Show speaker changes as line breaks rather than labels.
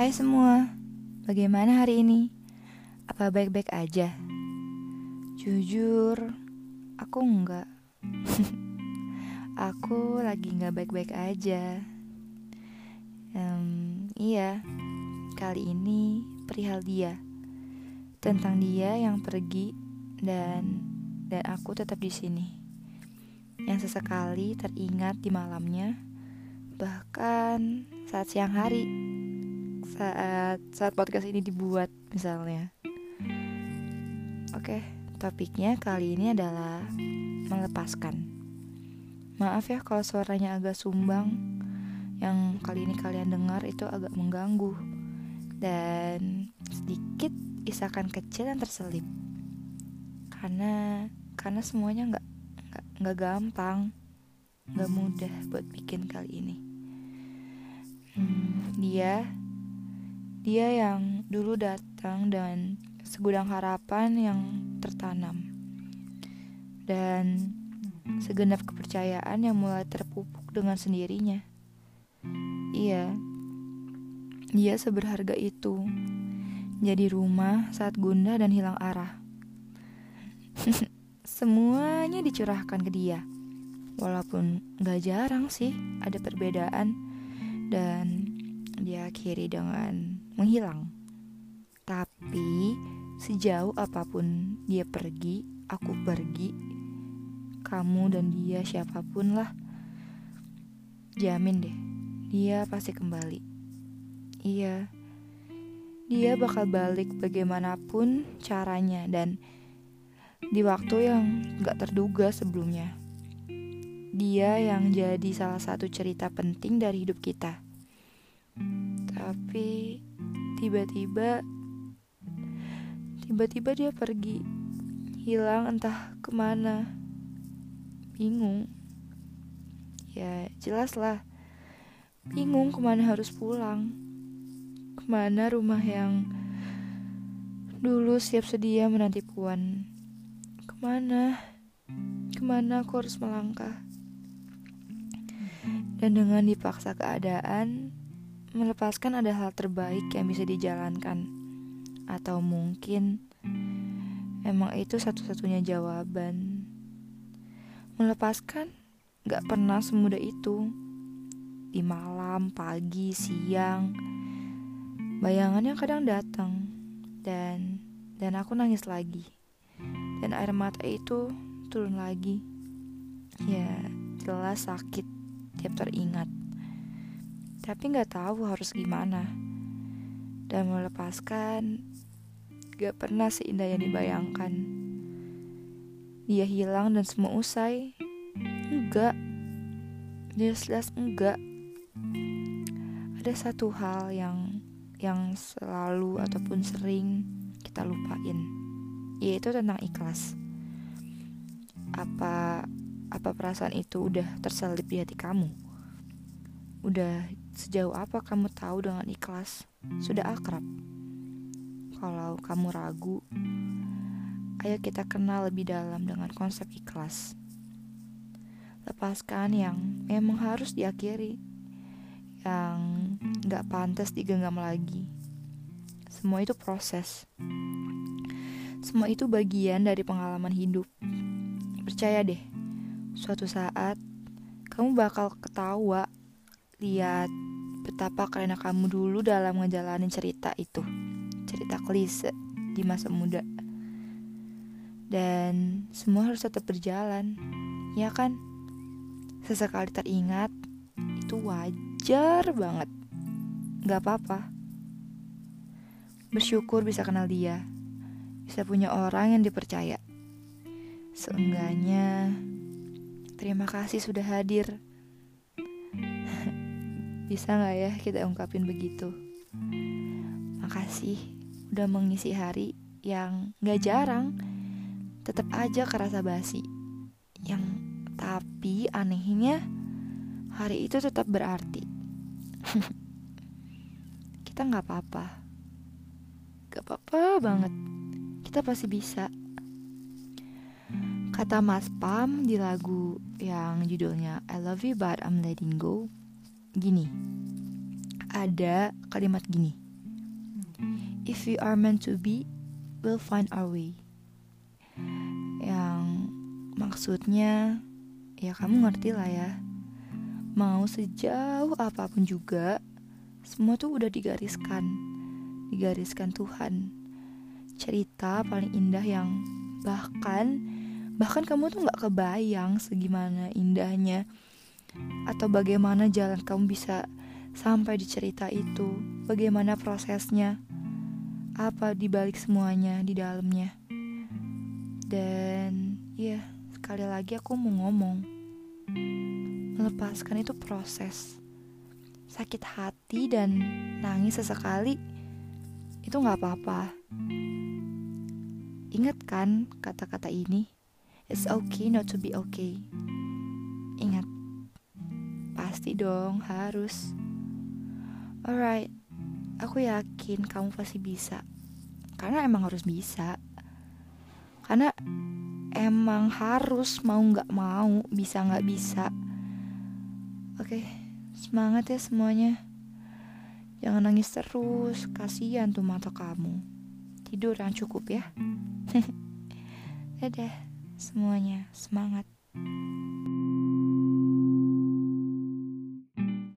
Hai semua, bagaimana hari ini? Apa baik-baik aja? Jujur, aku enggak. aku lagi nggak baik-baik aja. Um, iya, kali ini perihal dia, tentang dia yang pergi dan dan aku tetap di sini. Yang sesekali teringat di malamnya, bahkan saat siang hari saat saat podcast ini dibuat misalnya. Oke, topiknya kali ini adalah melepaskan. Maaf ya kalau suaranya agak sumbang. Yang kali ini kalian dengar itu agak mengganggu dan sedikit isakan kecil yang terselip. Karena karena semuanya nggak nggak gampang, nggak mudah buat bikin kali ini. Hmm, dia dia yang dulu datang dan segudang harapan yang tertanam. Dan segenap kepercayaan yang mulai terpupuk dengan sendirinya. Iya, dia seberharga itu. Jadi rumah saat gundah dan hilang arah. Semuanya dicurahkan ke dia. Walaupun gak jarang sih ada perbedaan dan diakhiri dengan menghilang. Tapi sejauh apa pun dia pergi, aku pergi, kamu dan dia siapa pun lah, jamin deh, dia pasti kembali. Iya, dia bakal balik bagaimanapun caranya dan di waktu yang gak terduga sebelumnya. Dia yang jadi salah satu cerita penting dari hidup kita. Tapi tiba-tiba tiba-tiba dia pergi. Hilang entah ke mana. Bingung. Ya jelas lah bingung ke mana harus pulang. Ke mana rumah yang dulu siap sedia menanti puan. Ke mana? Ke mana aku harus melangkah? Dan dengan dipaksa keadaan melepaskan ada hal terbaik yang bisa dijalankan, atau mungkin emang itu satu-satunya jawaban. Melepaskan gak pernah semudah itu. Di malam, pagi, siang, bayangannya kadang datang dan dan aku nangis lagi. Dan air mata itu turun lagi. Ya, jelas sakit tiap teringat tapi nggak tahu harus gimana. Dan melepaskan gak pernah seindah yang dibayangkan. Dia hilang dan semua usai. Enggak. Jelas-jelas enggak. Ada satu hal yang yang selalu ataupun sering kita lupain, yaitu tentang ikhlas. Apa apa perasaan itu udah terselip di hati kamu? Udah Sejauh apa kamu tahu dengan ikhlas? Sudah akrab. Kalau kamu ragu, ayo kita kenal lebih dalam dengan konsep ikhlas. Lepaskan yang memang harus diakhiri, yang gak pantas digenggam lagi. Semua itu proses. Semua itu bagian dari pengalaman hidup. Percaya deh, suatu saat kamu bakal ketawa lihat betapa keren kamu dulu dalam ngejalanin cerita itu. Cerita klise di masa muda. Dan semua harus tetap berjalan. Ya kan? Sesekali teringat, itu wajar banget. Gak apa-apa. Bersyukur bisa kenal dia. Bisa punya orang yang dipercaya. Seenggaknya, terima kasih sudah hadir. Bisa gak ya kita ungkapin begitu? Makasih udah mengisi hari yang gak jarang tetap aja kerasa basi. Yang tapi anehnya hari itu tetap berarti. kita gak apa-apa. Gak apa-apa banget. Kita pasti bisa. Kata Mas Pam di lagu yang judulnya I Love You But I'm Letting Go gini ada kalimat gini if we are meant to be, we'll find our way. Yang maksudnya, ya kamu ngerti lah ya. Mau sejauh apa pun juga, semua tuh udah digariskan, digariskan Tuhan. Cerita paling indah yang bahkan bahkan kamu tuh nggak kebayang segimana indahnya atau bagaimana jalan kamu bisa sampai di cerita itu, bagaimana prosesnya, apa dibalik semuanya di dalamnya. Dan ya, sekali lagi aku mau ngomong, melepaskan itu proses. Sakit hati dan nangis sesekali itu nggak apa-apa. Ingat kan kata-kata ini? It's okay not to be okay. Ingat, pasti dong harus. Alright, aku yakin kamu pasti bisa. Karena emang harus bisa. Karena emang harus mau nggak mau, bisa nggak bisa. Oke, semangat ya semuanya. Jangan nangis terus, kasihan tuh mata kamu. Tidur yang cukup ya. Dadah semuanya semangat.